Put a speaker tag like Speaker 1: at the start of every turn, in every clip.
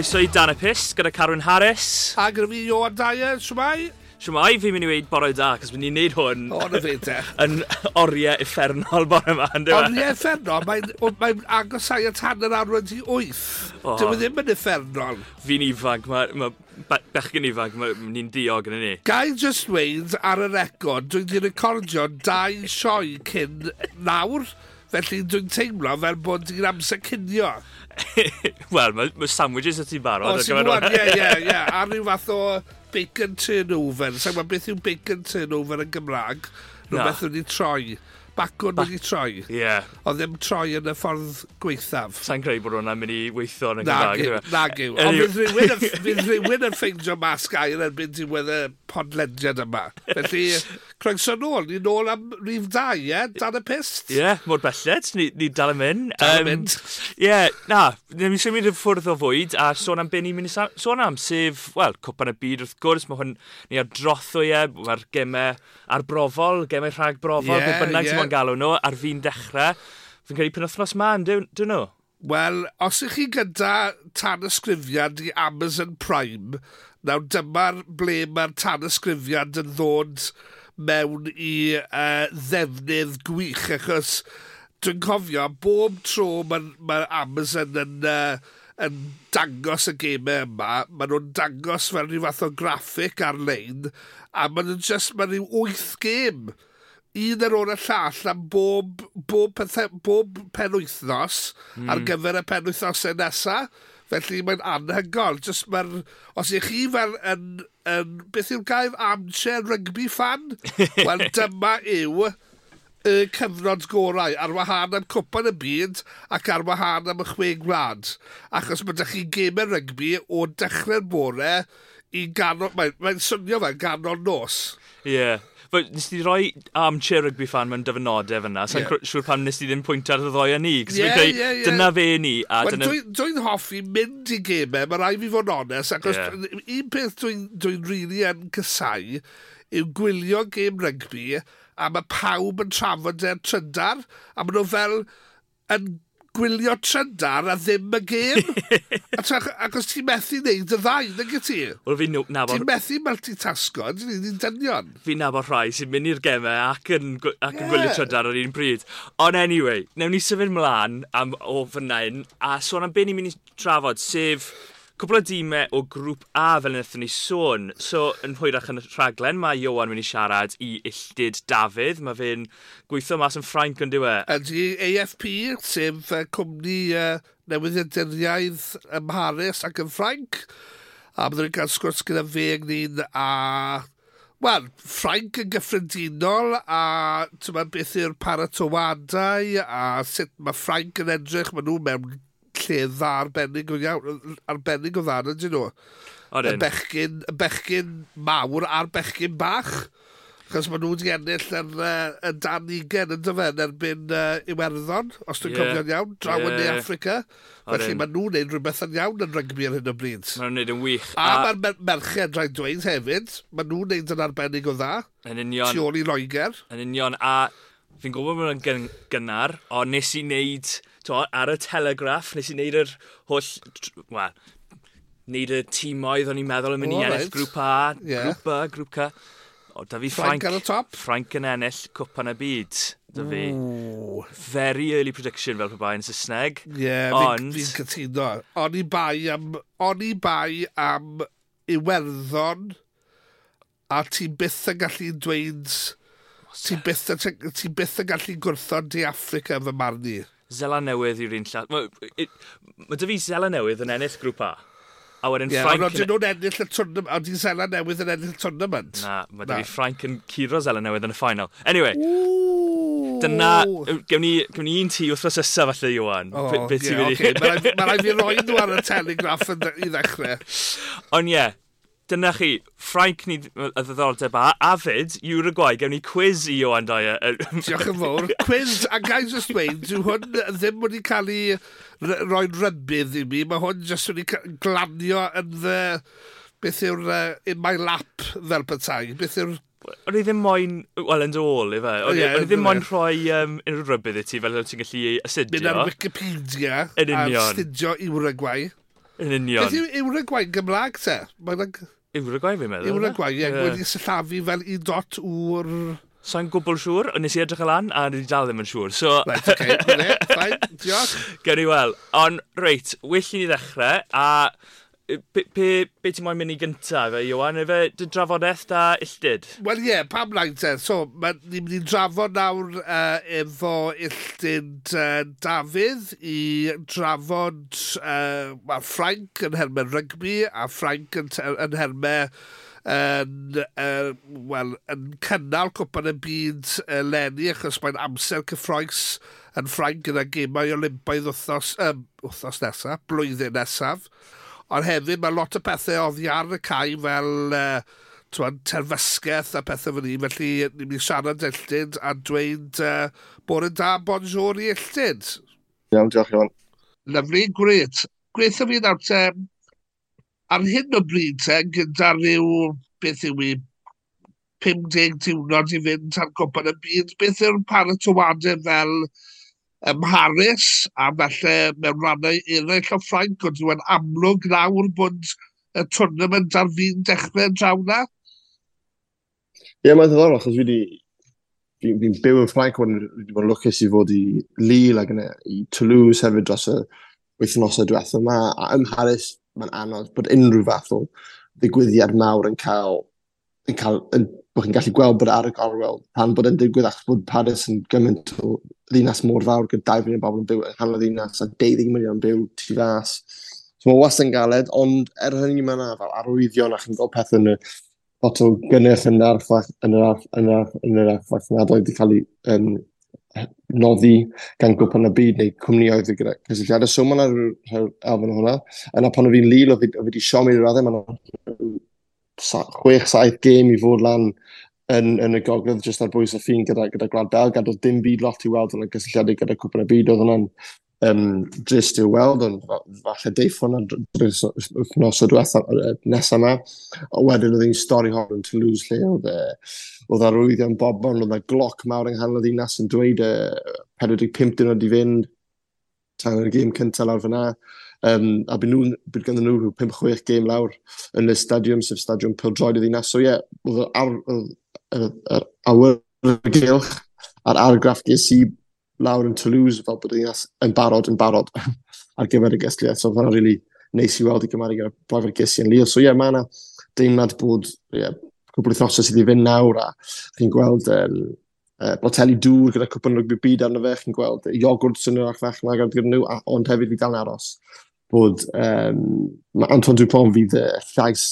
Speaker 1: Croeso i Dan y Pus gyda Carwyn Harris.
Speaker 2: A gyda fi Iwan Dyer, siwmai?
Speaker 1: Siwmai, fi'n mynd i weid bore da, cos mynd i'n neud hwn...
Speaker 2: O, na fe, te.
Speaker 1: ...yn oriau effernol bore yma, ynddo
Speaker 2: fe? Oriau effernol? Mae'n mae agosau at hanner arwen ti wyth.
Speaker 1: Oh.
Speaker 2: Dwi e ddim yn effernol.
Speaker 1: Fi'n ifanc, mae ma, bechgyn ifanc, ni'n diog yn ni.
Speaker 2: Gai just weid ar y record, dwi'n di recordio dau sioe cyn nawr, felly dwi'n teimlo fel bod di'n amser cynio.
Speaker 1: Wel, mae ma sandwiches y ti'n barod. O,
Speaker 2: sy'n gwybod, ie, ie, ie. A rhyw fath o bacon turnover. Sa'n gwybod beth yw bacon turnover yn Gymraeg? Rhywbeth wedi troi bacwn ba wedi troi.
Speaker 1: Ie.
Speaker 2: Yeah. Oedd ddim troi yn y ffordd gweithaf.
Speaker 1: Sa'n creu bod hwnna'n mynd i weithio yn y Gymraeg. E?
Speaker 2: Nag yw. Ond fydd rhywun yn ffeindio mas gair erbyn diwedd y podlediad yma. Felly, croeso nôl, ni nôl am rif dau, ie? Yeah? Dan y pist.
Speaker 1: Ie, yeah, mor belled, ni, ni dal yn mynd.
Speaker 2: Dal yn mynd.
Speaker 1: Ie, yeah, na, ni'n mynd symud y ffwrdd o fwyd a sôn am beth ni'n mynd i sôn am, sef, wel, cwpan y byd wrth gwrs, mae hwn ni ar drothwy e, mae'r gemau arbrofol, gemau rhag brofol, yeah, beth bynnag, yeah yn galw nhw, ar fi'n dechrau. Fi'n credu penwthnos ma, yn dyn nhw?
Speaker 2: Wel, os ych chi gyda tan ysgrifiad i Amazon Prime, nawr dyma'r ble mae'r tan ysgrifiad yn ddod mewn i uh, ddefnydd gwych, achos dwi'n cofio bob tro mae ma Amazon yn, uh, yn dangos y gemau yma, maen nhw'n dangos fel rhyw fath o graffic ar-lein, a maen nhw'n just, maen nhw'n wyth gem un ar ôl y llall am bob, bob, pethe, bob penwythnos mm. ar gyfer y penwythnosau nesaf. Felly mae'n anhygol. Just mae'r... Os ych chi fel yn... yn beth yw'r gair Armchair rugby fan? Wel, dyma yw y cyfnod gorau ar wahân am cwpan y byd ac ar wahân am y chwe gwlad. Achos mae ydych chi gemau rygbi o dechrau'r bore i ganol... Mae'n mae, mae swnio fel ganol nos.
Speaker 1: Ie. Yeah nes ti roi armchair rugby fan mewn dyfynodau fyna, sa'n yeah. siŵr pam nes ti ddim pwynt ar y ddoi ddoe ni. cos Yeah, creu,
Speaker 2: yeah, yeah.
Speaker 1: Dyna fe ni. A
Speaker 2: well,
Speaker 1: dyna...
Speaker 2: Dwi'n dwi, hoffi mynd i gemau, mae rai fi fod onest, ac
Speaker 1: yeah.
Speaker 2: un peth dwi'n dwi really yn cysau yw gwylio gêm rygbi a mae pawb yn trafod e'r trydar, a maen nhw fel yn gwylio trydar a ddim y gêm. ac os ti'n methu wneud y ddau, na gyd ti?
Speaker 1: Wel, fi'n nabod...
Speaker 2: Ti'n methu multitasgo, ti'n ni'n dynion.
Speaker 1: Fi'n nabod rhai sy'n mynd i'r gemau ac yn, ac yn
Speaker 2: yeah.
Speaker 1: gwylio trydar ar un pryd. Ond anyway, newn ni sefyll mlaen am o fan hyn a sôn am be ni'n mynd i trafod, sef cwbl o dîmau o grŵp A fel wnaethon ni sôn. So, yn hwyrach yn y rhaglen, mae Iwan mynd i siarad i Illtyd Dafydd. Mae fe'n gweithio mas yn Ffrainc yn diwe.
Speaker 2: Ydy AFP, sef uh, cwmni uh, newyddiaduriaidd ym Mharis ac yn Ffrainc. A byddwn ni'n cael sgwrs gyda fe ynglyn a... Wel, Ffrainc yn gyffredinol a tyma beth yw'r paratowadau a sut mae Ffrainc yn edrych, maen nhw mewn lle dda arbennig o iawn, arbennig o dda ydyn nhw. Y bechgyn, y bechgyn mawr a'r bechgyn bach. Chos maen nhw wedi ennill yn, uh, yn dan 20 yn dyfen erbyn uh, Iwerddon, os dwi'n yeah. cofio'n iawn, draw yn yeah. Africa. Felly maen nhw'n neud rhywbeth yn iawn yn rygbi ar hyn o bryd.
Speaker 1: Maen nhw'n neud yn wych.
Speaker 2: A, a... mae'r merched rhaid dweud hefyd, maen nhw'n neud yn arbennig o dda.
Speaker 1: Yn union.
Speaker 2: Tu ôl i Loegr.
Speaker 1: Yn union, a fi'n gwybod bod yn gynnar, ond nes i wneud to, ar y telegraff, nes i wneud yr holl, wel, wneud y tîmoedd o'n i'n meddwl yn mynd i ennill
Speaker 2: right.
Speaker 1: grŵp A,
Speaker 2: yeah.
Speaker 1: grŵp B, grŵp C. O, da fi
Speaker 2: Frank,
Speaker 1: Frank
Speaker 2: ar y top.
Speaker 1: Frank yn ennill cwpan y byd. Da fi.
Speaker 2: Ooh.
Speaker 1: Very early prediction fel pe bai yn Saesneg.
Speaker 2: Ie, yeah,
Speaker 1: Ond...
Speaker 2: fi'n cytuno. O'n i bai am... O'n i bai am Iwerddon a ti byth yn gallu dweud... Ti byth, ti byth yn gallu gwrthod di Africa fy marn i.
Speaker 1: Zela Newydd yw'r un llall. Mae ma dy fi Zela Newydd yn ennill grŵp A. A wedyn
Speaker 2: yeah,
Speaker 1: Frank...
Speaker 2: Ie, nhw'n ennill y tournament. Ond i'n Zela Newydd yn ennill y tournament.
Speaker 1: Na, mae dy fi Frank yn curo Zela Newydd yn y final. Anyway.
Speaker 2: Ooh.
Speaker 1: Dyna, gewn ni, gewn ni un ti wrth rosesa falle, Iwan.
Speaker 2: O,
Speaker 1: oh,
Speaker 2: ie,
Speaker 1: yeah,
Speaker 2: oce. Okay. Mae rhaid fi roi nhw ar y telegraph i ddechrau.
Speaker 1: Ond ie, yeah, dyna chi, Ffrainc ni y ddiddordeb a, a fyd, Uruguay, gewn ni quiz i Johan Dyer.
Speaker 2: Diolch yn fawr. quiz, a guys just dweud, dyw hwn ddim wedi cael ei roi'n rybydd i mi, mae hwn jyst wedi glanio yn fy... Beth yw'r uh, in my lap fel petai? Beth yw'r
Speaker 1: o'n i ddim moyn, wel, yn dôl, ife? O'n i yeah, ddim moyn rhoi um, unrhyw rybydd i ti fel ti'n gallu astudio.
Speaker 2: Mynd ar Wikipedia a astudio Uruguay.
Speaker 1: Yn union.
Speaker 2: Beth yw Uruguay Gymraeg te?
Speaker 1: Mae'n Uruguay fi'n meddwl.
Speaker 2: Uruguay, ie. Yeah. Wedi sillafu fel i dot wr...
Speaker 1: Sa'n so, gwbl siŵr, ond nes i edrych lan, a ni dal ddim yn siŵr. So...
Speaker 2: Right, okay. Fine, diolch.
Speaker 1: Gen i weld. Ond, reit, well i ni ddechrau, a Be, be, be ti'n moyn mynd i gyntaf, e, Iwan? Efe, dy drafodaeth da illtyd?
Speaker 2: Wel ie, yeah, pam lang te. So, ni'n mynd i drafod nawr uh, efo illtyd uh, Dafydd i drafod uh, Frank yn hermau rygbi a Frank yn, yn hermau yn, uh, well, yn cynnal cwpan y byd uh, lenni achos mae'n amser cyffroes yn Frank gyda gemau Olympaidd wythnos, um, wythnos nesaf, blwyddyn nesaf. Ond hefyd mae lot o pethau oddi ar y cae fel uh, twad, terfysgaeth a pethau fan ni. Felly ni'n mynd i siarad illtyd a dweud uh, bod yn da bonjour i illtyd.
Speaker 3: Iawn, diolch Iwan.
Speaker 2: Lyflu, gret. Gret o nawr te, ar hyn o bryd te, gyda rhyw, beth yw i, 50 diwrnod i fynd ar gwpan y byd, beth yw'r paratoadau fel ym Mharis a felly mewn rannau eraill o Ffrainc, ond dwi'n amlwg nawr bod y tournament ar fi'n dechrau draw na.
Speaker 3: Ie, yeah, mae'n ddiddorol, achos fi wedi... Fi'n fi byw yn Ffrainc, ond wedi bod yn lwcus i fod i Lille ac yn i Toulouse hefyd dros y wythnosau diwethaf yma. A ym Mharis, mae'n anodd bod unrhyw fath o ddigwyddiad mawr yn cael, yn cael, yn bod chi'n gallu gweld bod ar y gorwel pan bod yn digwydd achos bod Paris yn gymaint o ddinas mor fawr gyda 2 miliwn bobl yn byw yn hanner ddinas a 12 miliwn yn byw tu fas. So mae wastad yn galed, ond er hynny mae yna fel arwyddion a chi'n gweld pethau yn y lot o gynnyrch yn yr arffaith, yn yr arffaith, yn yr arffaith, yn wedi cael ei um, noddi gan gwpan y byd neu cwmnioedd gyda cysylltiadau. So mae yna elfen hwnna. Yna pan o fi'n lil, o fi wedi siomir i raddau, mae yna chwech saith gêm i fod lan yn, yn y gogledd jyst ar bwys y ffin gyda, gyda Gwlad Belgad. Oedd dim byd lot i weld yn y gysylltiadau gyda Cwpyn y Byd. Oedd hwnna'n um, jyst i'w weld ond falle deiffon ar wythnos o diwethaf nesaf yma. A wedyn oedd hi'n stori hon yn Toulouse lle oedd oedd arwyddion ond oedd y gloc mawr yng nghanol ddinas yn dweud uh, 45 dyn oedd i fynd tan yr gym cyntaf lawr fyna. Um, a byd, nhw, byd ganddyn nhw rhyw 5-6 gêm lawr yn y stadiwm, sef stadiwm pildroed y ddinas. So ie, yeah, oedd yr ar, ar, ar, gylch a'r argraff ges i lawr yn Toulouse fel bod y ddinas yn barod yn barod ar gyfer y gesliad. So fanna really neis i weld i gymaru gyda'r blafer ges i yn Lille. So ie, yeah, mae yna deimlad bod yeah, cwbl wythnosau sydd i fynd nawr a chi'n gweld um, uh, boteli dŵr gyda cwpan rygbi byd arno fe, chi'n gweld iogwrt sy'n yr archfach yma gyda nhw, ond hefyd fi dal yn aros bod um, mae Anton Dupont fydd y llais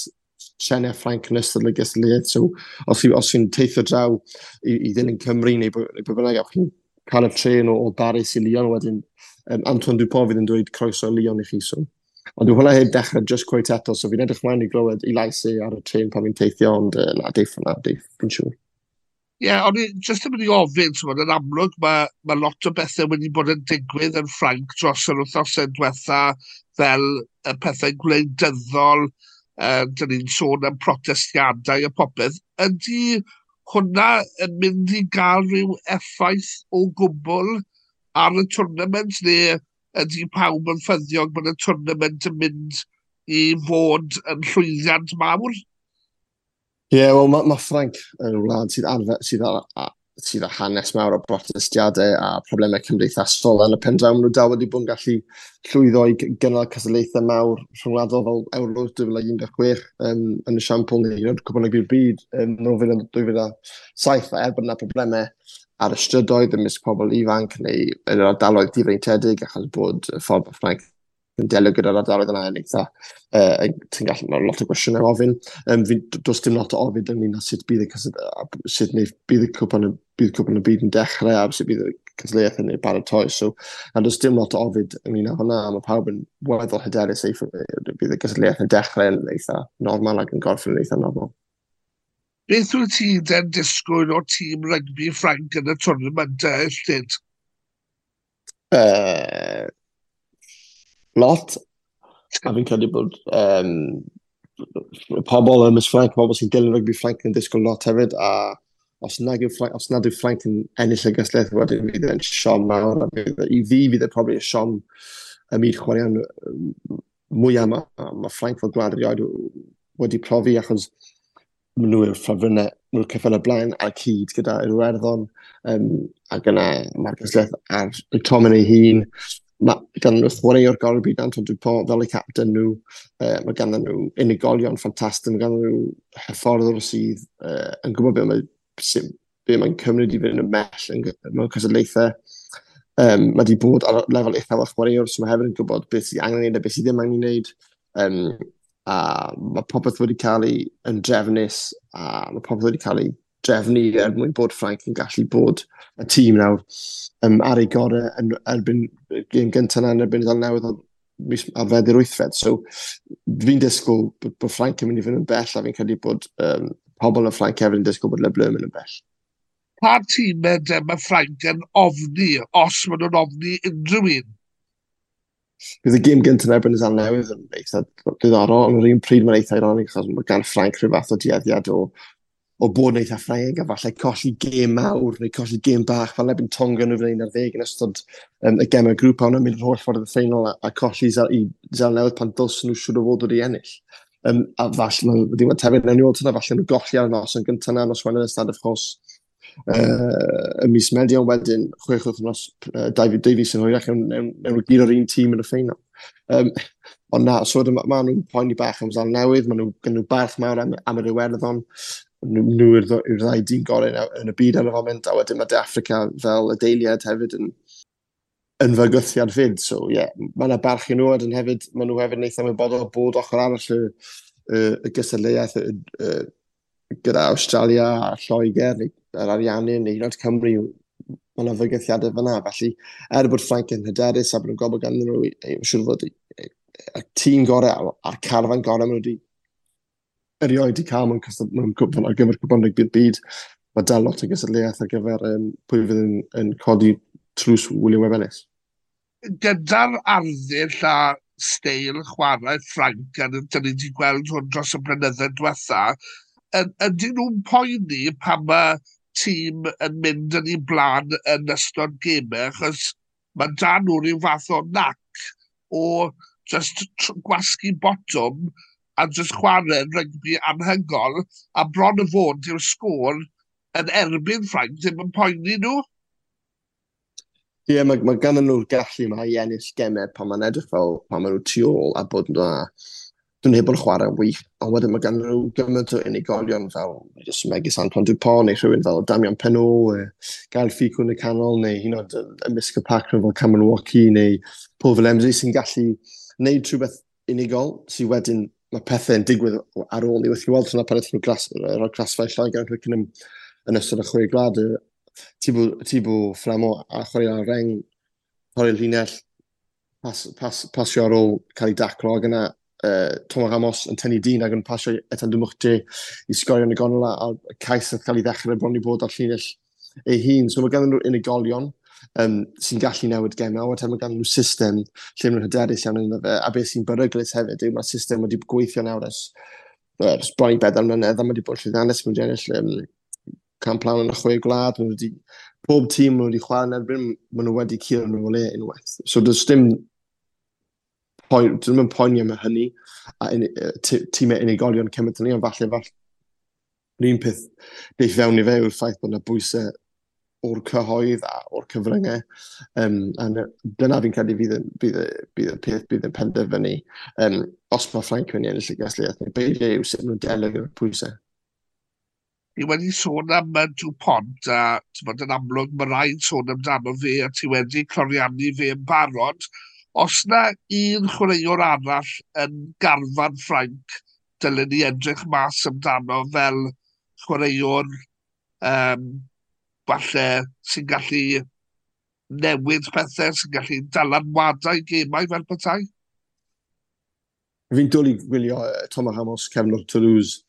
Speaker 3: Sienna Frank yn ystod y gysleid. So, os os chi'n teithio draw i, i ddyn yn Cymru neu bod bynnag, chi'n cael y tren o, o Baris i Lyon, wedyn um, Anton Dupont fydd yn dweud croeso Lyon i chi. So. Ond dwi'n hwnna heb dechrau just cweith eto, so fi'n edrych mlaen i glywed i lais i ar y tren pan fi'n teithio, ond uh, na, deif na, deif, fi'n siŵr.
Speaker 2: Ie, yeah, ond jyst yn mynd i ofyn, ti'n yn amlwg mae mae lot o bethau wedi bod yn digwydd yn Ffranc dros yr wythnosau diwetha, fel y pethau gwleidyddol, uh, dyn ni'n sôn am protestiadau a popeth, ydy hwnna yn mynd i gael rhyw effaith o gwbl ar y twrnament neu ydy pawb yn ffyddiog bod y twrnament yn mynd i fod yn llwyddiant mawr?
Speaker 3: Ie, yeah, wel mae ma Frank yn wlad sydd, arfer, sydd ar, sydd â hanes mawr o brotestiadau a problemau cymdeithasol yn y pendrawn nhw dal wedi bod yn gallu llwyddo i gynnal cysalaethau mawr rhwngwladol fel Euro 2016 um, yn y siampl ni, yn cwbl y byd yn nofyn yn 2007 a er bod yna problemau ar y strydoedd ymysg pobl ifanc neu yn yr ardaloedd difreintiedig achos bod y ffordd Ffrainc yn delio gyda'r ardaloedd yna yn eitha, uh, ti'n gallu mae lot o gwestiwn yn ofyn. Um, fi, does dim lot o ofyn ynglyn â sut bydd y sut neu bydd y cwpan y bydd cwpan y byd yn dechrau a sut bydd y cydleith yn ei baratoi. So, a does dim lot o ofyd ynglyn â hwnna, a mae pawb yn weddol hyderus ei bydd y cydleith yn dechrau yn eitha normal ac yn gorffen yn eitha normal.
Speaker 2: Beth wyt ti dan disgwyl o tîm rygbi Ffranc yn y tournament uh, llyd?
Speaker 3: Uh, lot. A fi'n credu bod um, pobl yn Miss Frank, pobl sy'n dilyn rygbi Frank yn disgwyl lot hefyd, a os nad yw Frank, os nad yw Frank yn ennill y gysleth, wedyn fydd e'n siom mawr, a fydd, e, i fi fydd e probably y siom y myd chwaraeon mwy am Mae Frank fel gwlad erioed wedi profi achos maen nhw yw'r ffrafynau, nhw'r cyffel y blaen a'r cyd gyda yr werddon um, a yna mae'r gasleth ar y tomen ei hun mae gan nhw chwaraewr gorau byd Anton Dupont fel eu captain nhw, uh, mae gan nhw unigolion ffantastig, mae gan nhw hyfforddwr sydd uh, yn gwybod beth mae'n be mae'n cymryd i fynd yn mell yn, mewn cysylleithau. Um, mae wedi bod ar lefel eithaf o chwaraewr, so mae hefyd yn gwybod beth sydd angen ei wneud a beth sydd ddim angen ei wneud. Um, a mae popeth wedi cael ei yn drefnus a mae popeth wedi cael ei drefnu er mwyn bod Frank yn gallu bod y tîm nawr um, ar ei gorau yn erbyn gym gyntaf na yn erbyn ddal newydd o mis arfeddu'r wythfed. So fi'n disgwyl bod, bod Frank yn mynd i fynd yn bell a fi'n credu bod um, pobl yn Frank hefyd yn disgwyl bod Leblum yn mynd yn bell.
Speaker 2: Pa'r tîmau de mae Frank yn ofni os maen nhw'n ofni unrhyw un?
Speaker 3: Bydd y gym gyntaf erbyn y newydd yn eitha diddorol, ond yr un pryd mae'n eitha ironic achos mae gan Frank rhyw fath o dieddiad o o bod yn eitha ffraeg a falle colli gêm mawr neu colli gêm bach fel ebyn Tonga nhw y ar ddeg yn ystod um, y gemau grŵp a hwnna'n mynd holl ffordd y ffeinol a, a colli i Zalnewydd pan dylsyn nhw siwr o fod wedi ennill. Um, a falle nhw wedi bod tefyd yn ymwneud yna, falle nhw golli ar y nos yn gyntaf na nos Wener Ystad of Chos uh, y mis Medion wedyn, chwech wythnos, uh, David Davies yn hwyrach, yn nhw gyd o'r un tîm yn y ffeinal. Um, ond na, so wedyn, mae ma nhw'n poeni bach am sal newydd, mae nhw'n nhw barth mawr am, am yr Iwerddon nhw yw'r ddau dyn gorau yn y byd ar y foment, a wedyn mae De Africa fel y deiliad hefyd yn, yn fygwthiad fyd. So, ie, yeah, mae yna barch i nhw, a hefyd, mae nhw hefyd wneithio mewn bod o bod ochr arall y, y, y gystadleuaeth gyda Australia a Lloegr, yr Ariannu, neu Unod Cymru, mae yna fygythiadau fyna. Felly, er bod Frank yn hyderus a bod nhw'n gobl gan nhw, mae'n siŵr fod y tîm gorau a'r carfan gorau maen nhw wedi erioed i cael mewn cystod mewn cwpan ar gyfer cwpan rygbi'r byd. Mae dal lot o gysadleuaeth ar gyfer um, pwy fydd yn, yn codi trws William Webelis.
Speaker 2: Gyda'r arddull a steil chwarae Frank, a dyn ni wedi gweld hwn dros y blynyddoedd diwetha, ydyn nhw'n poeni pan mae tîm yn mynd yn ei blaen yn ystod gemau, achos mae dan nhw rhyw fath o nac o just gwasgu botwm a jyst chwarae rygbi anhygol, a bron y fod yw'r sgôr yn erbyn Ffrainc ddim yn poeni nhw.
Speaker 3: Ie, yeah, mae, mae gan nhw'r gallu yma i ennill gemau pan mae'n edrych fel pan maen nhw tu ôl a bod nhw dwi'n heb yn chwarae wych, a wedyn mae gan nhw gymaint o unigolion fel just Megis Antoine Dupont neu rhywun fel Damian Penno, e, Gael Ficw yn y canol, neu hyn oed y Misca Pacron fel Cameron Walkie neu Paul Valemzi sy'n gallu wneud rhywbeth unigol sy'n wedyn mae pethau'n digwydd ar ôl ni. Wrth weld hwnna pan ydyn nhw'n glas, rhoi glasfau llai ac yn, yn ystod y chwe glad. Tibo Flamo a chwarae ar reng, chwarae'r linell, pas, pas, pasio ar ôl cael ei daclo ag yna uh, Tom Ramos yn tynnu dyn ac yn pasio etan dymwchti i sgorio yn y gonol a, a cais yn cael ei ddechrau bron i bod ar llinell ei hun. So mae ganddyn nhw unigolion um, sy'n gallu newid gemau. O tem mae gan nhw system lle mae'n hyderus iawn yn fe. A beth sy'n beryglis hefyd yw mae'r system wedi gweithio nawr ys, ys er, bron i bedair mlynedd a mae wedi bod llwyddiannus mewn ennill um, camp lawn yn y chwe gwlad. Mae wedi, pob tîm mae wedi chwarae yn erbyn, mae nhw wedi curo yn ôl e unwaith. So does dim poen, dyn nhw'n poeni am hynny a tîmau unigolion cymryd ni, ond falle, falle, un peth deith fewn i fe yw'r ffaith bod yna bwysau o'r cyhoedd a o'r cyfryngau. Um, and dyna fi'n credu fydd, bydd, bydd y peth bydd yn penderfynu um, os mae Frank yn ennill y gasliaeth neu beidio yw sut nhw'n delio gyda'r pwysau.
Speaker 2: Ni wedi sôn am uh, dŵ pont a bod yn amlwg mae rhaid sôn amdano fe a ti wedi cloriannu fe yn barod. Os na un chwaraewr arall yn garfan Ffrainc, dylen ni edrych mas amdano fel chwaraewr um, falle sy'n gallu newid pethau, sy'n gallu dalanwadau gemau fel bethau.
Speaker 3: Fi'n dwl i gwylio e, Tom Hamos, Kevin o'r Toulouse,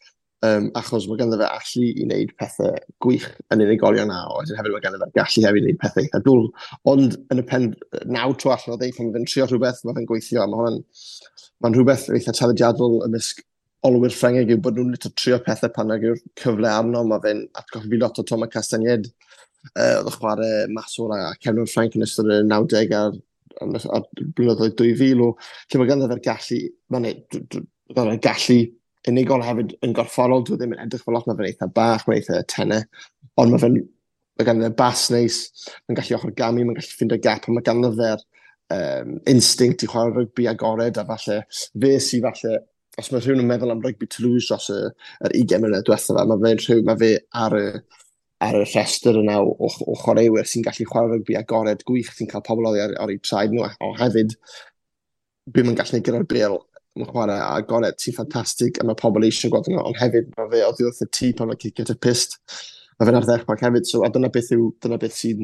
Speaker 3: um, achos mae ganddo fe allu i wneud pethau gwych yn unigolion a oes hefyd mae ganddo fe gallu hefyd i wneud pethau eitha dwl. Ond yn y pen naw tro allan o ddeud pan fe'n trio rhywbeth, mae fe'n gweithio, mae hwnna'n mae'n rhywbeth eitha traddodiadol ymysg olwyr Ffrengig yw bod nhw'n lito trio pethau pan ag yw'r cyfle arno, mae fe'n atgoffi fi lot o Toma Castanied uh, oedd y chwarae maswr a Cefnod Ffranc yn ystod y 90 a'r, a'r blynyddoedd 2000 o lle mae ganddo fe'r gallu, mae'n gallu unigol hefyd yn gorfforol, dwi e ddim yn edrych fel lot, mae fe'n eitha bach, mae'n eitha tenau, ond mae fe'n mae ganddo fe bas neis, mae'n gallu ochr gamu, mae'n gallu ffind y gap, a mae ganddo fe'r um, instinct i chwarae rygbi agored a falle fe sy falle os mae rhywun yn meddwl am rygbi Toulouse dros yr 20 mlynedd diwethaf, mae fe'n rhyw, mae fe ar y ar y rhestr yna o, o, o chwaraewyr sy'n gallu chwarae rygbi agored gwych sy'n cael pobl oddi ar, ar eu traed nhw, o hefyd, beth mae'n gallu gyda'r bel yn chwarae agored sy'n ffantastig a mae pobl eisiau gweld yna, ond hefyd mae fe oddi wrth y tŷ pan mae'n cicio y pist, mae fe'n ar ddechrau hefyd, so a dyna beth, yw, dyna beth sy'n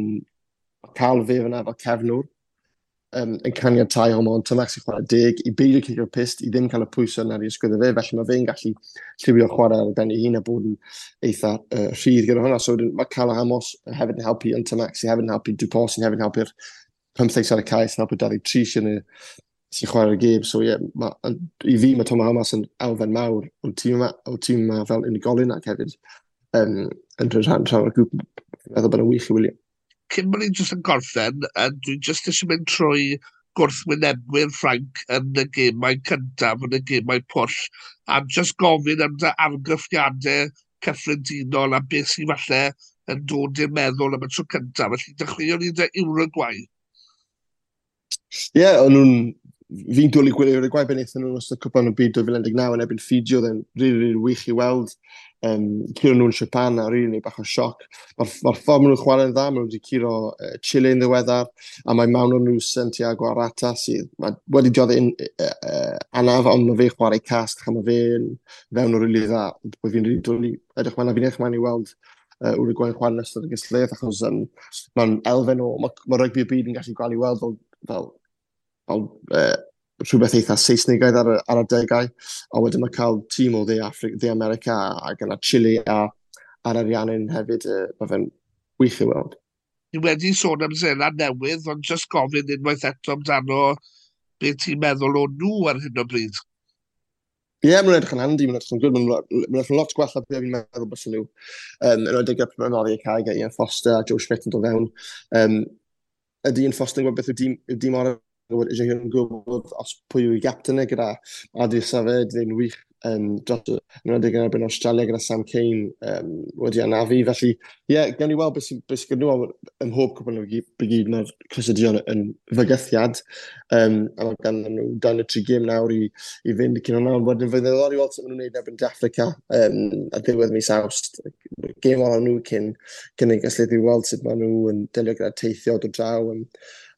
Speaker 3: cael fe fyna fel cefnwr, um, yn caniatau o mewn tymax i chwarae dig, i beidio cicio'r pist, i ddim cael y pwysau yna i ysgwyddo fe, felly mae fe'n gallu lliwio chwarae ar ben ei hun a bod yn eitha uh, rhydd gyda hwnna. So mae cael Amos hefyd yn helpu yn tymax, i hefyd yn helpu Dupos, sy'n hefyd yn helpu'r 15 ar y cais, yn helpu yn sy'n sy'n chwarae'r gêm. So ie, yeah, ma, i fi mae Tom Hamas yn elfen mawr o'r tîm yma, o tîm yma fel unigolyn ac hefyd um, yn rhan rhan o'r grŵp. Meddwl bod yn wych i William
Speaker 2: cyn bod ni'n just yn gorffen, a dwi'n just eisiau mynd trwy gwrthwynebwyr Ffranc yn y gemau cyntaf, yn y gemau pwll, a just gofyn am dy argyffiadau cyffredinol a beth sy'n falle yn dod i'r meddwl am y tro cyntaf. Felly, dechreuon ni dy Uruguay.
Speaker 3: Ie, yeah, o'n nhw'n... Fi'n dwlu gwylio Uruguay, ben eithon nhw'n ystod cwpan o byd 2019 yn ebyn Fiji, oedd e'n rili, rili wych i weld um, curo nhw'n Japan a rili, bach o sioc. Mae'r ma, ffordd maen nhw'n chwarae'n dda, maen nhw wedi curo uh, Chile yn ddiweddar, a mae mawn o'n nhw Santiago Arata, sydd wedi diodd un uh, uh, anaf, ond mae fe chwarae cast, a mae fe'n fewn o rili dda. Mae fi'n rili dwlu, edrych mae'n fi'n edrych mae'n i weld uh, Uruguay yn chwarae ystod y gysleith, achos um, mae'n elfen o, mae ma rygbi y byd yn gallu gweld i weld fel, fel, fel uh, rhywbeth eitha Saesnigaidd ar, ar y degau, a wedyn mae cael tîm o dde, Afri dde America ac yna Chile a ar Ariannin hefyd, uh, mae fe'n wych i weld.
Speaker 2: Ni wedi sôn am Zela newydd, ond just gofyn unwaith eto amdano beth ti'n meddwl o nhw ar hyn o bryd.
Speaker 3: Ie, yeah, mae'n edrych yn handi, mae'n edrych yn gwrdd, mae'n edrych yn lot gwella beth fi'n meddwl bys nhw. Um, yn oedeg up yn oriau cael gyda Ian Foster a Joe Schmidt yn dod fewn. Um, ydy Ian Foster yn gwybod beth yw dim, dim gwybod eisiau hyn yn gwybod os pwy yw i gapten e gyda Adi Safed, fe'n wych um, dros yn adeg yn erbyn Australia gyda Sam Cain um, wedi anafu. Felly, ie, yeah, gan i weld beth sy'n sy gyda nhw ym mhob cwbl nhw gyd mae'r cysydion yn fygythiad. Um, a mae gan nhw dan y tri gym nawr i, i fynd cyn o'n nawr. Wedyn fydd ddod i weld sut maen nhw'n gwneud erbyn Dafrica um, a ddiwedd mis awst. Gêm o'n nhw cyn, cyn ei gasliad i weld sut maen nhw yn delio gyda teithio o draw. Um,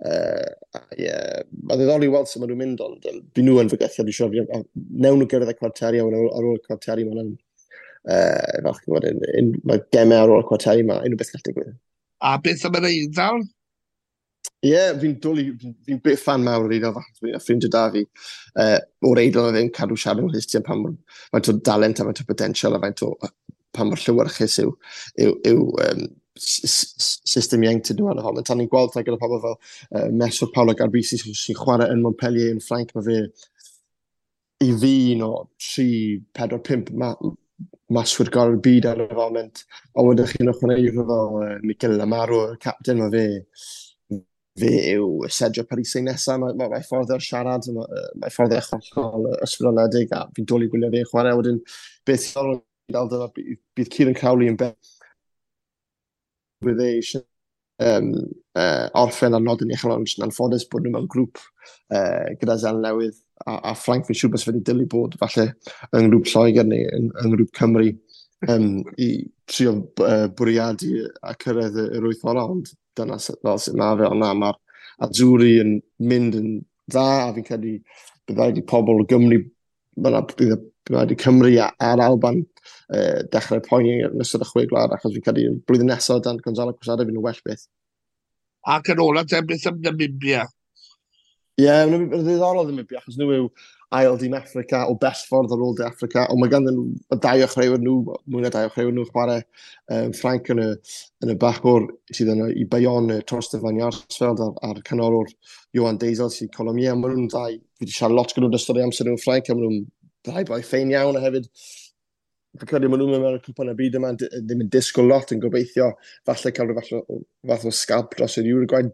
Speaker 3: Uh, yeah. Mae ddiddorol i weld sut maen nhw'n mynd, ond um, byd nhw yn fygythio, dwi'n siŵr, newn nhw gyrraedd y cwarteri, ar ôl y cwarteri, mae'n uh, fel chi'n gwybod, mae gemau ar ôl y cwarteri, yma, unrhyw beth gallu digwydd.
Speaker 2: A beth am yr Eidal?
Speaker 3: Ie, yeah, fi'n dwlu, fi'n bit fan mawr o'r Eidal fach, a ffrindiau da fi. Uh, o'r Eidal oedd e'n cadw siarad yn hystion pan mae'n faint o dalent a mae'n o potensial a faint o pan mae'r llywyrchus yw, yw, yw um, system ieuenctid nhw arno ho. Tan ni'n gweld gyda pobl fel uh, Mesio Paolo Garbisi sy'n chwarae yn Montpellier yn Ffrainc. Mae fe i fi un o 3, 4, 5 ma maswyr gorau'r byd ar y foment. A wedyn chi'n ychwanegu fel uh, Mikel Lamaro, y captain, mae fe fe yw sedio Parisau nesaf, mae, mae, mae ffordd o'r siarad, mae, mae ffordd o'r chwachol ysbrydoledig a fi'n dod i gwylio fe chwarae, wedyn beth sy'n dal dyma bydd Cian Cowley yn beth bydd e eisiau um, uh, orffen ar nodyn eich ond yn anffodus bod nhw mewn grŵp uh, gyda zel newydd a, a Frank fi'n siŵr beth wedi dylu bod falle yng Nghlwb Lloegr neu yng, yng Nghlwb Cymru um, i trio uh, bwriadu a cyrraedd yr wyth ola, ond dyna fel sy'n ma fe, ond na, mae'r Azuri yn mynd yn dda a fi'n credu byddai wedi pobl o Gymru fyna bydd wedi Cymru a'r Alban e, dechrau poeni yn ystod y chwe glad, achos fi'n credu blwyddyn nesaf dan Gonzalo Cwsada fi'n well beth.
Speaker 2: Ac yn ola, te beth am Namibia?
Speaker 3: Ie, yeah, yn ddiddorol ddim yn byd, achos nhw yw ail dîm Africa o bell ffordd ar ôl de Africa, ond mae ganddyn nhw y dau ochreuwyr nhw, mwy na dau ochreuwyr nhw chwarae um, Frank yn y, yn y bachwr sydd yn i Bayon Torsten van Jarsfeld a'r, ar canorwr Johan Deisel sy'n Colomia. Mae nhw'n ddau, fi wedi siarad lot gyda nhw'n ystod amser nhw'n Frank, a mae nhw'n ddau boi ffein iawn a hefyd fi'n credu maen nhw'n mynd mewn y cwpan y byd yma ddim yn disgwyl lot yn gobeithio falle cael rhyw fath o, fath o scalp dros yr Uruguay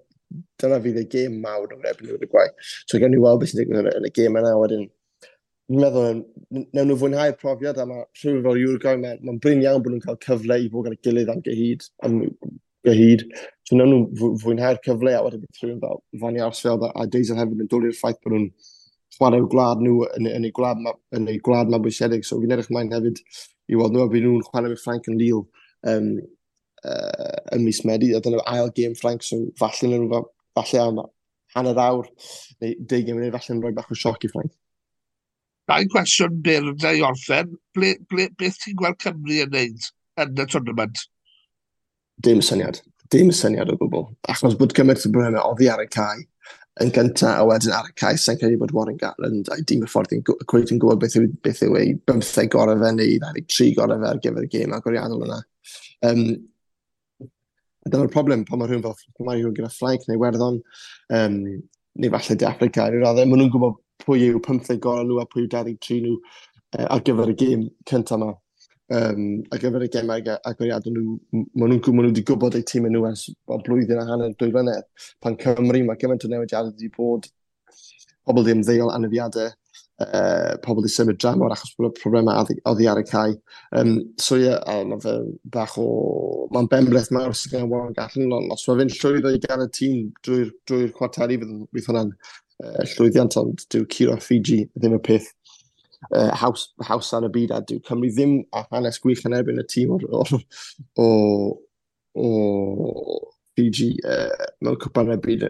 Speaker 3: dyna fydd y gêm mawr o'r ebyn o'r gwaith. So gen i weld beth sy'n digwydd yn y gêm yna wedyn. Dwi'n meddwl, newn nhw fwynhau'r profiad a mae rhywun fel Uruguay, mae'n ma bryn iawn bod nhw'n cael cyfle i fod gan y gilydd am gyhyd, am gyhyd. So newn nhw fwynhau'r cyfle a wedyn bydd rhywun fel Fanny Arsfeld a Deisel hefyd yn dod i'r ffaith bod nhw'n chwarae'r gwlad nhw yn, yn, eu gwlad, yn eu gwlad mabwysiedig. So fi'n edrych mlaen hefyd i weld nhw a bydd nhw'n chwarae with Frank yn Lille. um, uh, yn mis Medi, a dyna ail game Frank, so falle yn falle am hanner awr, neu deugen munud, falle yn rhoi bach o sioc i Frank.
Speaker 2: Rhaid gwestiwn byr yn ei orffen, ble, ble, beth ti'n gweld Cymru yn neud yn y tournament?
Speaker 3: Dim syniad. Dim syniad o gwbl. Achos bod cymaint o brynau oddi ar y cae yn gyntaf a wedyn ar y cae, sy'n credu bod Warren Gatland a'i dim y ffordd yn cwyd yn gwybod beth yw, beth yw ei bymthau gorau fe neu 23 gorau fe ar gyfer y gêm agoriadol yna. Um, A dyna'r problem pan mae rhywun fel mae rhywun gyda Ffrainc neu Werddon, um, neu falle De Africa, i'r raddau, maen nhw'n gwybod pwy yw 15 gorau nhw a pwy yw 23 nhw uh, ar gyfer y gêm cyntaf yma. Um, ar gyfer y gemau agoriadau nhw, maen nhw'n nhw wedi gwybod eu tîm nhw ers o blwyddyn a hanner dwy flynedd. Pan Cymru, mae gymaint o newidiadau wedi bod, pobl ddim ddeol anafiadau, uh, pobl i symud dran o'r achos bod y problemau oddi ar y cae. Um, so ie, yeah, mae fe bach o... Mae'n benbleth mawr sydd gen i Warren Gatlin, ond os mae fe'n llwyddo i gael y tîm drwy'r drwy cwartari, bydd hwnna'n uh, llwyddiant, ond dyw Ciro Fiji ddim y peth uh, haws, haws ar y byd, a dyw Cymru ddim a hanes gwych yn erbyn y tîm o'r, o, o, o Fiji uh, mewn cwpan y byd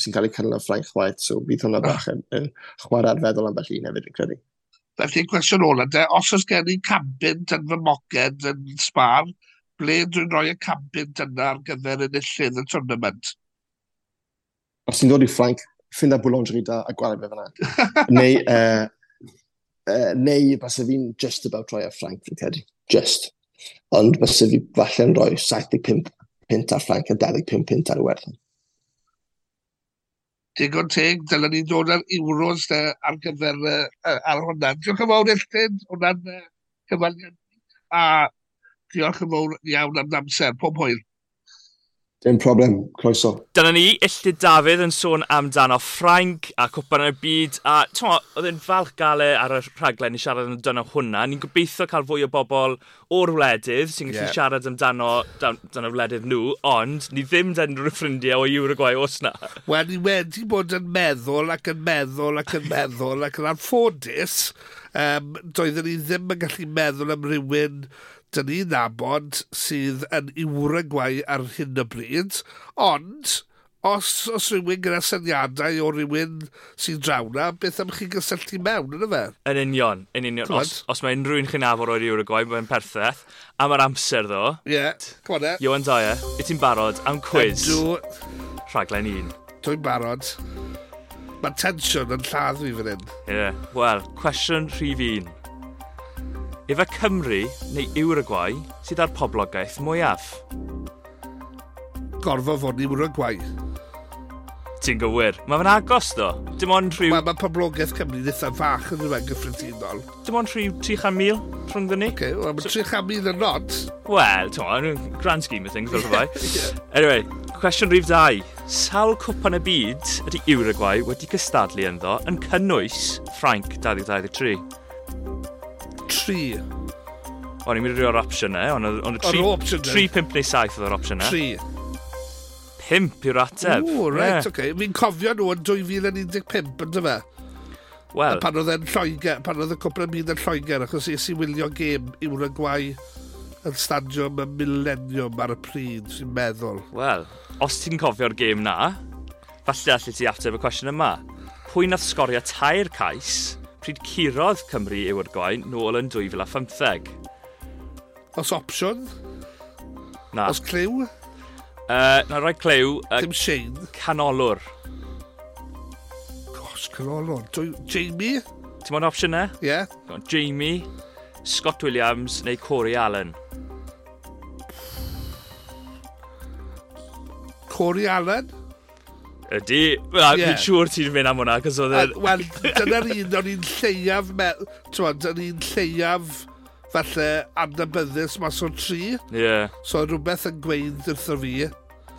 Speaker 3: sy'n cael ei cynnal ffrainc chwaith, so bydd hwnna ah. bach yn, yn chwarae feddwl am felly hefyd yn credu.
Speaker 2: Felly, cwestiwn ola, de, os oes gen i cambynt yn fy moged yn sbar, ble dwi'n rhoi y cambynt yna ar gyfer enillydd y tournament?
Speaker 3: Os ti'n dod i Frank, ffinda boulangerie da a gwared fe fyna. neu, uh, uh, neu bas fi'n just about rhoi a ffrainc, fi'n credu. Just. Ond bas fi falle yn rhoi 75 pint ar ffrainc a 25 pint ar Iwerddon.
Speaker 2: Digon teg, dylen ni dod ar euros de, ar gyfer uh, ar hwnna. Diolch yn fawr Eltyn, hwnna'n uh, cyfaliad. A diolch yn fawr iawn am amser, pob hwyr.
Speaker 3: Dim problem, croeso.
Speaker 1: Dyna ni, Illyd Dafydd yn sôn amdano Ffrainc a cwpan yn y byd. A tyma, oedd yn falch gael e ar y rhaglen i siarad amdano hwnna. Ni'n gobeithio cael fwy o bobl o'r wledydd sy'n gallu yeah. siarad amdano dan, y wledydd nhw, ond ni ddim dyn rhyw ffrindiau o Uruguay os na.
Speaker 2: Wel, ni wedi bod yn meddwl ac yn meddwl ac yn meddwl ac yn anffodus, um, doeddwn ni ddim yn gallu meddwl am rhywun dyn ni'n nabod sydd yn Uruguay ar hyn o bryd, ond os, os rhywun gyda syniadau o rhywun sy'n drawna, beth am chi gysylltu mewn, yna fe?
Speaker 1: Yn union, yn union. Os, os mae unrhyw un chi'n afor o'r Uruguay, mae'n pertheth. Am yr amser ddo.
Speaker 2: Ie, yeah, cwad e.
Speaker 1: Iwan Daya, y ti'n barod am quiz? Ydw. Rhaglen un.
Speaker 2: Dwi'n barod. Mae tensiwn yn lladd fi fan hyn.
Speaker 1: Ie, yeah. wel, cwestiwn rhif un. Efo Cymru neu Uruguay sydd ar poblogaeth mwyaf?
Speaker 2: Gorfo fod ni Uruguay.
Speaker 1: Ti'n gywir. Mae fe'n agos ddo. Dim ond rhyw...
Speaker 2: Mae ma poblogaeth Cymru eitha fach yn rhywbeth gyffredinol.
Speaker 1: Dim ond rhyw 300,000 rhwng dyn ni.
Speaker 2: Oce, okay, well, mae 300,000 yn not.
Speaker 1: Wel, ti'n grand scheme of things, fel rhywbeth. yeah. Anyway, cwestiwn rhif 2. Sawl cwpan y byd ydy Uruguay wedi cystadlu ynddo yn cynnwys Ffrainc 2023?
Speaker 2: Tri.
Speaker 1: O'n i'n mynd i o'r opsiynau, e, ond y tri... O'r? E. Tri, pimp neu saith oedd o'r opsiynau. E.
Speaker 2: Tri.
Speaker 1: Pimp yw'r ateb.
Speaker 2: O, reit, yeah. oce. Okay. Fi'n cofio nhw yn 2015, ynddo fe? Wel... Pan oedd e'n Lloegr, pan oedd y cwpl yn mynd yn Lloegr, achos es i wylio gêm i'r gwai yn stadiwm y Millennium ar y pryd, sy'n meddwl.
Speaker 1: Wel, os ti'n cofio'r gêm na, falle allu ti ateb y cwestiwn yma. Pwy nath sgorio tair cais pryd curodd Cymru i'w'r gwaen nôl yn 2015.
Speaker 2: Os opsiwn?
Speaker 1: Na.
Speaker 2: Os clyw?
Speaker 1: Uh, na roi clyw.
Speaker 2: Uh, Dim Shane.
Speaker 1: Canolwr.
Speaker 2: Gos, canolwr. Jamie?
Speaker 1: Ti'n mwyn opsiwn na?
Speaker 2: Ie. Yeah.
Speaker 1: Jamie, Scott Williams neu Corey Allen.
Speaker 2: Corey Allen?
Speaker 1: ydy, well, yeah. fi'n siŵr ti'n mynd am hwnna, cos oedd...
Speaker 2: Er... Wel, dyna'r un, o'n i'n lleiaf, twad, o'n i'n lleiaf falle adnabyddus mas o tri.
Speaker 1: Ie. Yeah.
Speaker 2: So rhywbeth yn gweud wrtho fi.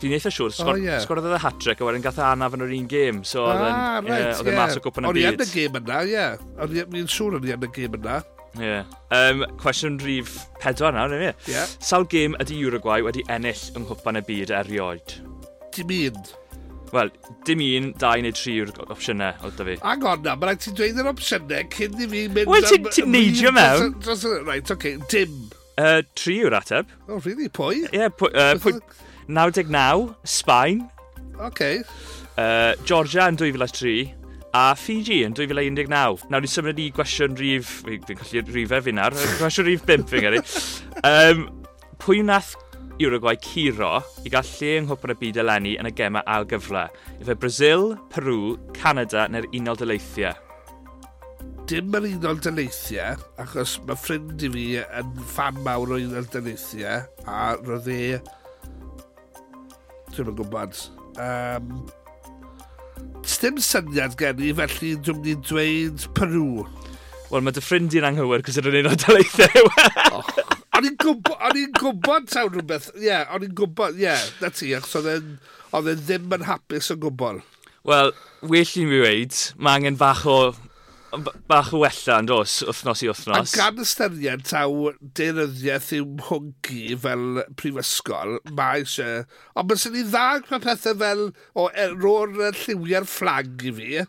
Speaker 1: Fi'n eitha siŵr, sgor,
Speaker 2: oh, yeah.
Speaker 1: sgorodd y hat-trick a wedyn gath anaf yn yr un gêm. So,
Speaker 2: ah,
Speaker 1: then,
Speaker 2: right,
Speaker 1: yeah, oedd yeah. mas o gwpan y byd.
Speaker 2: O'n i yn y gêm yna, ie. Yeah. Mi'n siŵr o'n i yn y gêm yna.
Speaker 1: Ie. Yeah. Um, cwestiwn rhif pedwar nawr, neu fi.
Speaker 2: Yeah.
Speaker 1: Sawl gêm ydy Uruguay wedi ennill yng Nghwpan y Byd erioed?
Speaker 2: Dim un.
Speaker 1: Wel, dim un, dau neu tri yw'r opsiynau oedd da fi.
Speaker 2: Hang on na, mae'n rhaid ti'n dweud yr opsiynau cyn i fi mynd...
Speaker 1: Wel, ti'n
Speaker 2: ti
Speaker 1: neidio mewn.
Speaker 2: Dros, dros, right, oce, dim.
Speaker 1: Uh, tri yw'r ateb.
Speaker 2: Oh, really? Pwy?
Speaker 1: Ie, yeah, pwy... Uh, pwy 99, Sbaen.
Speaker 2: Oce. Okay.
Speaker 1: Uh, Georgia yn 2003 a Fiji yn 2019. Nawr ni symud i gwestiwn rif... Fi'n colli rhifau fi nawr. Gwestiwn rhif 5 fi'n gyrru. Um, pwy nath Uruguay curo i gael lle yng Nghwpan y Byd eleni yn y gemau ail gyfle, efe Brazil, Peru, Canada neu'r Unol Daleithiau.
Speaker 2: Dim yr Unol Daleithiau, achos mae ffrind i fi yn fan mawr o Unol Daleithiau, a roedd e... Dwi'n yn gwybod. Um, dim syniad gen i, felly dwi'n mynd i dweud Peru.
Speaker 1: Wel, mae dy ffrind i'n anghywir, cos ydyn ni'n o'r daleithiau. E. oh.
Speaker 2: O'n i'n gwybod, o'n i'n gwybod tawn rhywbeth. Ie, yeah, o'n i'n gwybod, ie, yeah, na ti, achos oedd e ddim yn hapus o gwbl.
Speaker 1: Wel, well i mi weid, mae angen bach o bach o wella yn dos, wythnos i wythnos.
Speaker 2: A gan ystyried taw deunyddiaeth i'w mhwnci fel prifysgol, mae eisiau... Ond bys ni ei ddag mae pethau fel o eror lliwiau'r fflag i fi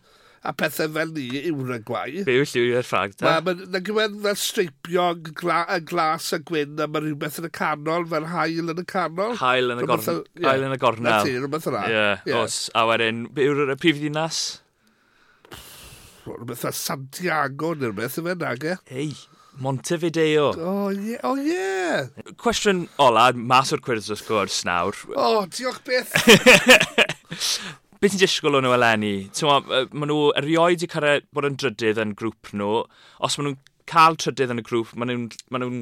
Speaker 2: a pethau fel ni yw Uruguay.
Speaker 1: Be yw lliw i'r ffrag, da.
Speaker 2: Mae'n ma, gyfer fel streipio gla, a glas a gwyn, a mae rhywbeth yn y canol, fel hael yn y canol.
Speaker 1: Hael yn y
Speaker 2: gornal. Yeah.
Speaker 1: Hael yn y gornel.
Speaker 2: Na ti, rhywbeth yna.
Speaker 1: Ie, yeah, os. A wedyn, be yw'r prif ddinas?
Speaker 2: Rhywbeth a Santiago neu rhywbeth yma, e, nag e?
Speaker 1: Ei, Montevideo.
Speaker 2: O, oh, ie. Yeah. Oh, yeah.
Speaker 1: Cwestiwn ola, mas o'r cwrs wrth gwrs nawr.
Speaker 2: O, oh, diolch beth.
Speaker 1: beth ti'n disgwyl o'n nhw eleni? Maen nhw erioed i cyrraedd e bod yn drydydd yn grŵp nhw. Os maen nhw'n cael trydydd yn y grŵp, maen nhw'n... Maen nhw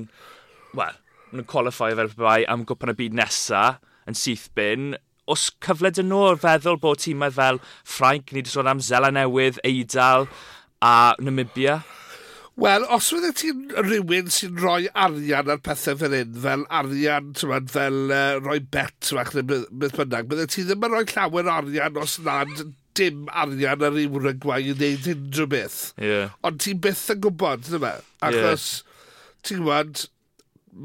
Speaker 1: Wel, maen nhw'n qualify fel bai am gwpan y byd nesa yn syth bin. Os cyfle dyn nhw feddwl bod tîmau fel Ffrainc, ni wedi sôn am Zela Newydd, Eidal a Namibia?
Speaker 2: Wel, os wedi'i ti'n rhywun sy'n rhoi arian ar pethau fel un, fel arian, tywed, fel uh, rhoi bet, fach, neu beth bynnag, byddai ti ddim yn rhoi llawer arian os nad dim arian ar ei wrygwau i wneud unrhyw beth.
Speaker 1: Yeah.
Speaker 2: Ond ti byth yn gwybod, ddim e? Achos, yeah. ti'n gwybod,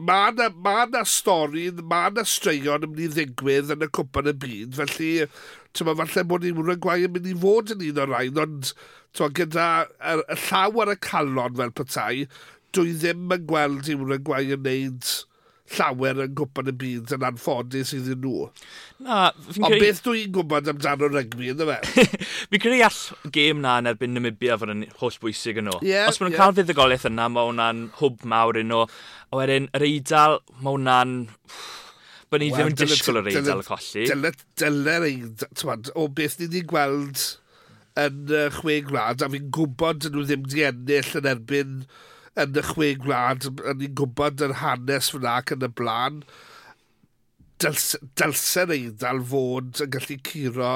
Speaker 2: mae yna ma, na, ma na stori, mae yna straeon yn mynd i ddigwydd yn y cwpan y byd, felly tyma, falle bod ni'n rwy'n yn mynd i fod yn un o'r rhain, ond tyma, gyda y, y llaw ar y calon fel petai, dwi ddim yn gweld i wrth yn neud llawer yn gwybod y byd yn anffodus iddyn nhw.
Speaker 1: Na, fi'n credu...
Speaker 2: Ond beth dwi'n gwybod amdano rygbi, ynddo fe?
Speaker 1: fi'n credu all gêm na yn erbyn Namibia fod yn holl bwysig yn nhw.
Speaker 2: Yeah,
Speaker 1: Os maen nhw'n
Speaker 2: yeah.
Speaker 1: cael fuddugoliaeth yna, mae hwnna'n hwb mawr yn nhw. A wedyn, yr eidl, mae hwnna'n bod ni ddim yn disgwyl yr
Speaker 2: o'r
Speaker 1: Eidal colli.
Speaker 2: Dyle'r Eidal, o beth ni wedi gweld yn y chwe gwlad, a fi'n gwybod dyn nhw ddim di ennill yn erbyn yn y chwe gwlad, a ni'n gwybod yr hanes fyna ac yn y blaen, dylse'r Eidal fod yn gallu curo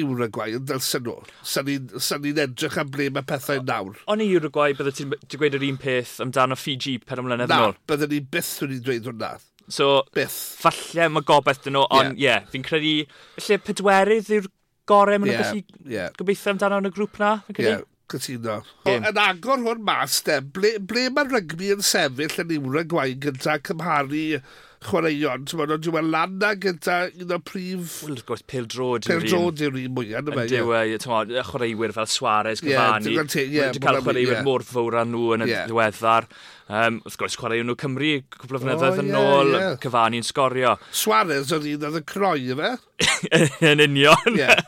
Speaker 2: Uruguay yn dylse nhw. Sa'n ni'n ni edrych am ble mae pethau nawr.
Speaker 1: O'n i Uruguay, bydde ti'n gweud yr un peth amdano Fiji per ymlaen eddyn
Speaker 2: nhw?
Speaker 1: Na,
Speaker 2: bydde ni byth wedi dweud hwnna.
Speaker 1: So,
Speaker 2: Byth.
Speaker 1: falle mae gobeith dyn nhw, ond ie, yeah. yeah, fi'n credu, lle pedwerydd yw'r gorau maen nhw'n
Speaker 2: yeah.
Speaker 1: gallu
Speaker 2: yeah.
Speaker 1: gobeithio amdano yn y grŵp na, fi'n credu?
Speaker 2: Yeah
Speaker 1: cytuno.
Speaker 2: Yn agor hwn mas, de, ble, ble mae rygbi yn sefyll yn niwra gwaith gyda cymharu chwaraeon, ti'n meddwl, dwi'n yw e Lana gyda un o prif...
Speaker 1: Wel, wrth gwrs, Pil Drod yw'r un.
Speaker 2: Pil Drod yw'r un mwyaf,
Speaker 1: Yn
Speaker 2: fe. Ynddi,
Speaker 1: yeah. ti'n bod, chwaraewyr fel Suarez, Cavani.
Speaker 2: Ie,
Speaker 1: ti'n
Speaker 2: yeah,
Speaker 1: cael chwaraewyr
Speaker 2: yeah.
Speaker 1: mor fawr â nhw yn y
Speaker 2: yeah.
Speaker 1: ddiweddar. Um, wrth gwrs, chwaraewn nhw Cymru, cwbl o flynyddoedd
Speaker 2: oh,
Speaker 1: yn
Speaker 2: yeah,
Speaker 1: ôl,
Speaker 2: yeah.
Speaker 1: Cavani'n sgorio.
Speaker 2: Suarez oedd un oedd y croi, fe?
Speaker 1: yn union.
Speaker 2: Ie, yeah.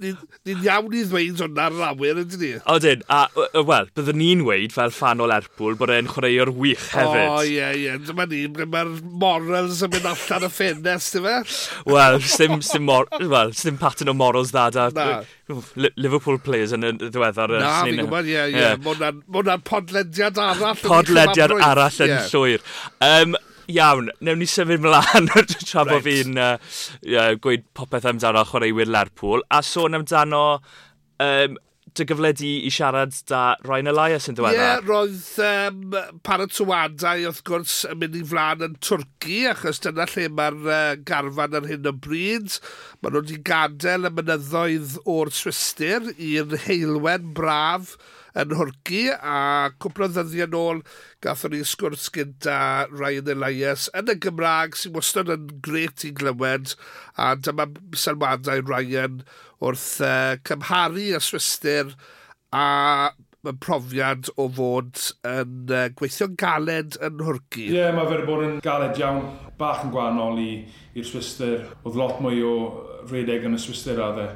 Speaker 2: ni'n ni iawn i ddweud hwnna'r lawer yn ni.
Speaker 1: Odyn, a wel, byddwn ni'n weid fel fan o Lerpwl bod e'n chwaraeo'r wych hefyd.
Speaker 2: O, ie, ie. Dyma ni, mae'r morals yn mynd allan y ffenest, yma.
Speaker 1: Wel, sim, sim, mor, well, sim pattern o morals ddada. Liverpool players yn y ddiweddar.
Speaker 2: Na, fi'n gwybod, ie, ie. Mae hwnna'n podlediad arall.
Speaker 1: Podlediad arall yn llwyr. Um, Iawn, newn ni symud mlaen tra bod
Speaker 2: right.
Speaker 1: fi'n uh, yeah, gweud popeth amdano chwaraewyr Lerpwl. A sôn amdano um, dy gyfledu i siarad da Ryan Elias yn ddiweddar.
Speaker 2: Ie, yeah, roedd um, paratoadau wrth gwrs yn mynd i flaen yn Twrci, achos dyna lle mae'r uh, garfan ar hyn o bryd. Maen nhw wedi gadael y mynyddoedd o'r Swister i'r heilwen braf yn hwrgu a cwpl o ddyddiau nôl gathon ni sgwrs gyda Ryan Elias yn y Gymraeg sy'n wastad yn gret i glywed a dyma sylwadau Ryan wrth uh, cymharu y swister a mae'n profiad o fod yn uh, gweithio galed yn hwrgu.
Speaker 4: Ie, yeah, mae fe wedi bod yn galed iawn, bach yn gwahanol i'r swister. Oedd lot mwy o redeg yn y swister a dde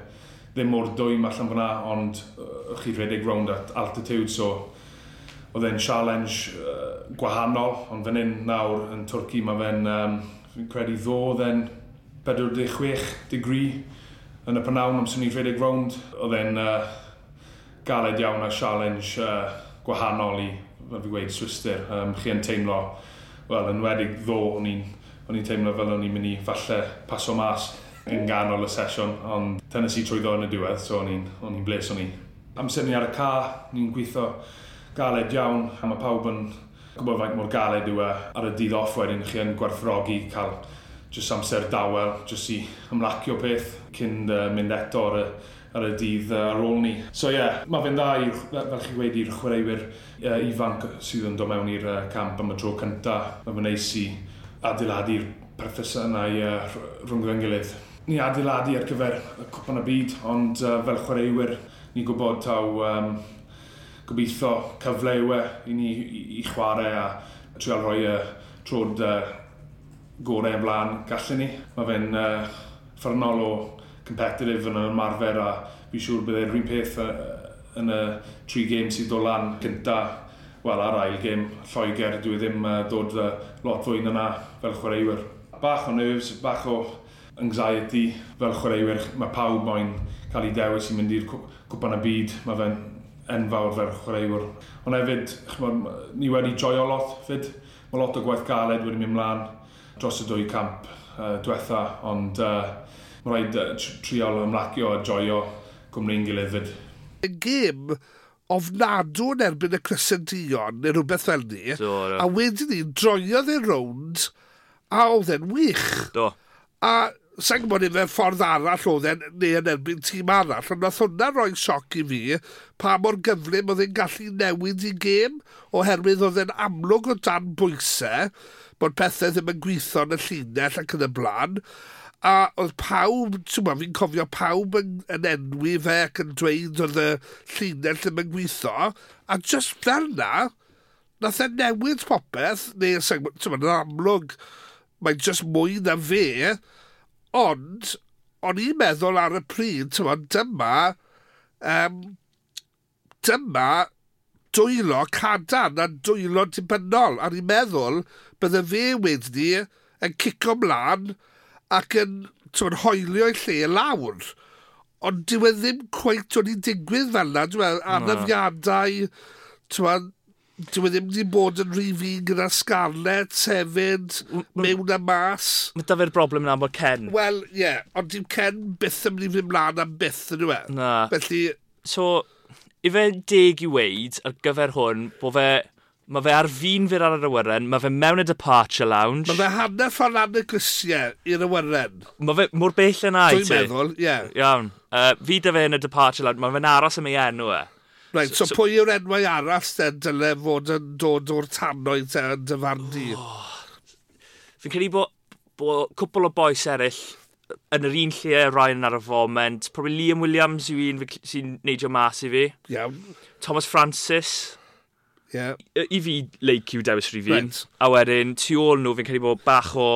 Speaker 4: ddim mor dwym allan fyna, ond uh, chi rhedeg round at altitude, so oedd e'n challenge uh, gwahanol, ond fan hyn nawr yn Twrci mae fe'n, um, fi'n credu ddo, e'n 46 degree yn y panawn amser ni rhedeg round. Oedd e'n uh, galed iawn a challenge uh, gwahanol i, fel fi gweud, swister. Um, chi yn teimlo, wel, yn wedig ddo, o'n i'n teimlo fel o'n i'n mynd i falle paso mas yn ganol y sesiwn, ond dynes i trwyddo yn y diwedd, so o'n i'n bles o'n i. Amser ni ar y car, ni'n gweithio galed iawn, a mae pawb yn gwybod faint mor galed yw e. Ar y dydd off wedyn, chi yn gwerthrogi cael jyst amser dawel, jyst i ymlacio peth cyn uh, mynd eto ar y, ar y dydd uh, ar ôl ni. So ie, yeah, mae fe'n dda, i, fel chi wedi, i'r chwaraewyr uh, ifanc sydd yn dod mewn i'r uh, camp am y tro cyntaf. Mae fe'n neis i adeiladu'r perthysau yna i uh, rhwng gilydd ni adeiladu ar gyfer y cwpan y byd, ond uh, fel chwaraewyr, ni'n gwybod taw um, gobeithio cyfle yw e i ni i, i chwarae a trial rhoi y trod uh, gorau ymlaen gallen ni. Mae fe'n uh, ffernol o competitive yn ymarfer a fi siŵr bydd e'r un peth uh, yn y tri game sydd o lan gynta wel ar ail game Lloegr dwi e ddim uh, dod uh, lot fwy yna fel chwaraewyr. Bach o nerves, bach o anxiety fel chwaraewyr. Mae pawb moyn cael ei dewis i mynd i'r cwpan y byd. Mae fe'n enfawr fel chwaraewyr. Ond hefyd, chmod, ni wedi joio lot fyd. Mae lot o gwaith galed wedi mynd mlaen dros y dwy camp uh, diwetha, ond uh, mae rhaid uh, triol ymlacio a joio cwmni'n gilydd fyd.
Speaker 2: Y gym ofnadw yn erbyn y crescendion neu rhywbeth fel ni,
Speaker 1: Do,
Speaker 2: a wedyn ni droiodd ei rownd a oedd e'n wych.
Speaker 1: Do.
Speaker 2: A sa'n gwybod i fe ffordd arall oedd e'n neu yn erbyn tîm arall, ond nath hwnna roi sioc i fi pa mor gyflym oedd e'n gallu newid i gêm oherwydd oedd e'n amlwg o dan bwysau bod pethau ddim yn gweithio yn y llinell ac yn y blaen a oedd pawb, ti'n fi'n cofio pawb yn, yn enwi fe ac yn dweud oedd y llinell ddim yn gweithio a just fel na nath e newid popeth neu, ti'n yn amlwg mae'n just mwy na fe Ond, o'n i'n meddwl ar y pryd, tywod, dyma, um, dyma dwylo cadarn a dwylo dibynnol. A ni'n meddwl bydde fe wedi yn cico mlaen ac yn tyma, hoelio ei lle lawr. Ond dyw e ddim cweith wedi digwydd fel yna, dyw e, anafiadau, tywed, Dwi e ddim wedi bod yn rhy fi gyda Scarlett sefyd, mewn a mas.
Speaker 1: Mae da fe'r broblem yna bod Ken.
Speaker 2: Wel, ie, yeah, ond dim Ken byth yn mynd i fynd mlaen am byth yn yw e.
Speaker 1: Na.
Speaker 2: Felly...
Speaker 1: So, i fe deg i weid ar gyfer hwn, bod fe... Mae fe ar fi'n fyr ar yr awyren, mae fe mewn y departure lounge.
Speaker 2: Mae fe hanner ffordd lan y grisiau i'r awyren.
Speaker 1: Mae fe mor bell yna i ti.
Speaker 2: Dwi'n meddwl, ie. Yeah.
Speaker 1: Iawn. Uh, fi da fe yn y departure lounge, mae fe'n aros am ei enw e.
Speaker 2: Right, so, so, so pwy yw'r enwau arall te dyle fod yn dod o'r tannoedd te yn dyfarnu? Oh,
Speaker 1: fi'n credu bod bo cwpl o boes eraill yn yr un lle Ryan ar y foment. Probably Liam Williams yw un sy'n neidio mas i fi.
Speaker 2: Iawn.
Speaker 1: Thomas Francis.
Speaker 2: Yeah.
Speaker 1: I, I fi leic yw dewis rhi fi'n.
Speaker 2: Right.
Speaker 1: A wedyn, tu ôl nhw, fi'n credu bod bach o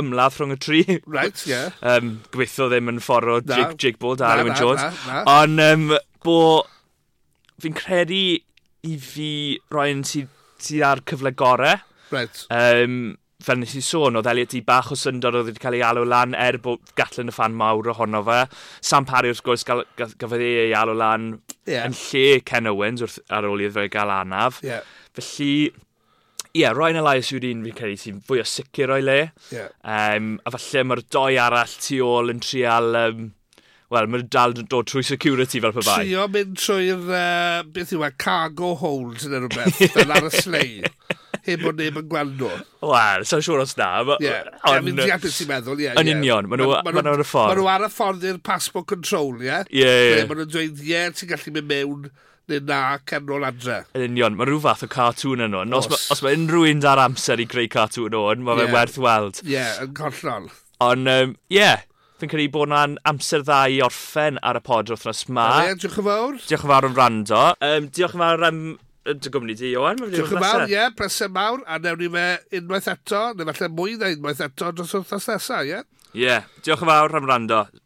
Speaker 1: ymladd rhwng y tri.
Speaker 2: Right, yeah.
Speaker 1: um, gobeithio ddim yn ffordd o
Speaker 2: Jake,
Speaker 1: Jake Ball da,
Speaker 2: Rywun
Speaker 1: Jones. Ond um, bod fi'n credu i fi roi'n sydd sy ar cyfle gorau.
Speaker 2: Right.
Speaker 1: Um, fel nes i sôn, oedd Elliot i bach o syndod oedd wedi cael ei alw lan er bod gallen y fan mawr ohono fe. Sam Parry wrth gwrs gafodd ei alw lan
Speaker 2: yeah.
Speaker 1: yn lle Ken Owens wrth, ar ôl iddo fe gael anaf.
Speaker 2: Yeah.
Speaker 1: Felly, ie, yeah, Ryan Elias yw'r un fi'n credu sy'n fwy o sicr o'i le.
Speaker 2: Yeah.
Speaker 1: Um, a falle mae'r doi arall tu ôl yn trial um, wel, mae'n dal yn dod trwy security fel pe bai.
Speaker 2: Trio mynd trwy'r, uh, beth yw e, cargo hold yn rhywbeth, fel ar y slei. Heb bod neb yn gweld nhw.
Speaker 1: Wel, sa'n siŵr os na.
Speaker 2: Ie, yeah.
Speaker 1: yeah,
Speaker 2: mynd i atyn sy'n meddwl, ie.
Speaker 1: Yn
Speaker 2: yeah.
Speaker 1: union, maen nhw
Speaker 2: ma,
Speaker 1: ma, ma ar y ffordd.
Speaker 2: Maen nhw ar y ffordd i'r passport control, ie?
Speaker 1: Ie, ie.
Speaker 2: Maen nhw'n dweud, ie, ti'n gallu mynd mewn neu na cernol adre.
Speaker 1: Yn union, mae rhyw fath o cartoon yn nhw. Os,
Speaker 2: os.
Speaker 1: os mae unrhyw un dar amser i greu cartoon o'n, mae yeah.
Speaker 2: fe'n
Speaker 1: werth weld.
Speaker 2: Ie, yeah, yn collol.
Speaker 1: Ond, ie, um, yeah, fi'n credu bod yna'n amser dda i orffen ar y pod wrthnos ma.
Speaker 2: Ie, diolch yn fawr.
Speaker 1: Diolch yn fawr am rando. Um, diolch yn fawr am dy gwmni di, Iwan.
Speaker 2: Diolch yn fawr, ie, yeah, mawr, a newn ni fe unwaith eto, neu falle mwy na unwaith eto dros wrthnos nesaf, ie?
Speaker 1: Ie, diolch yn fawr am rando.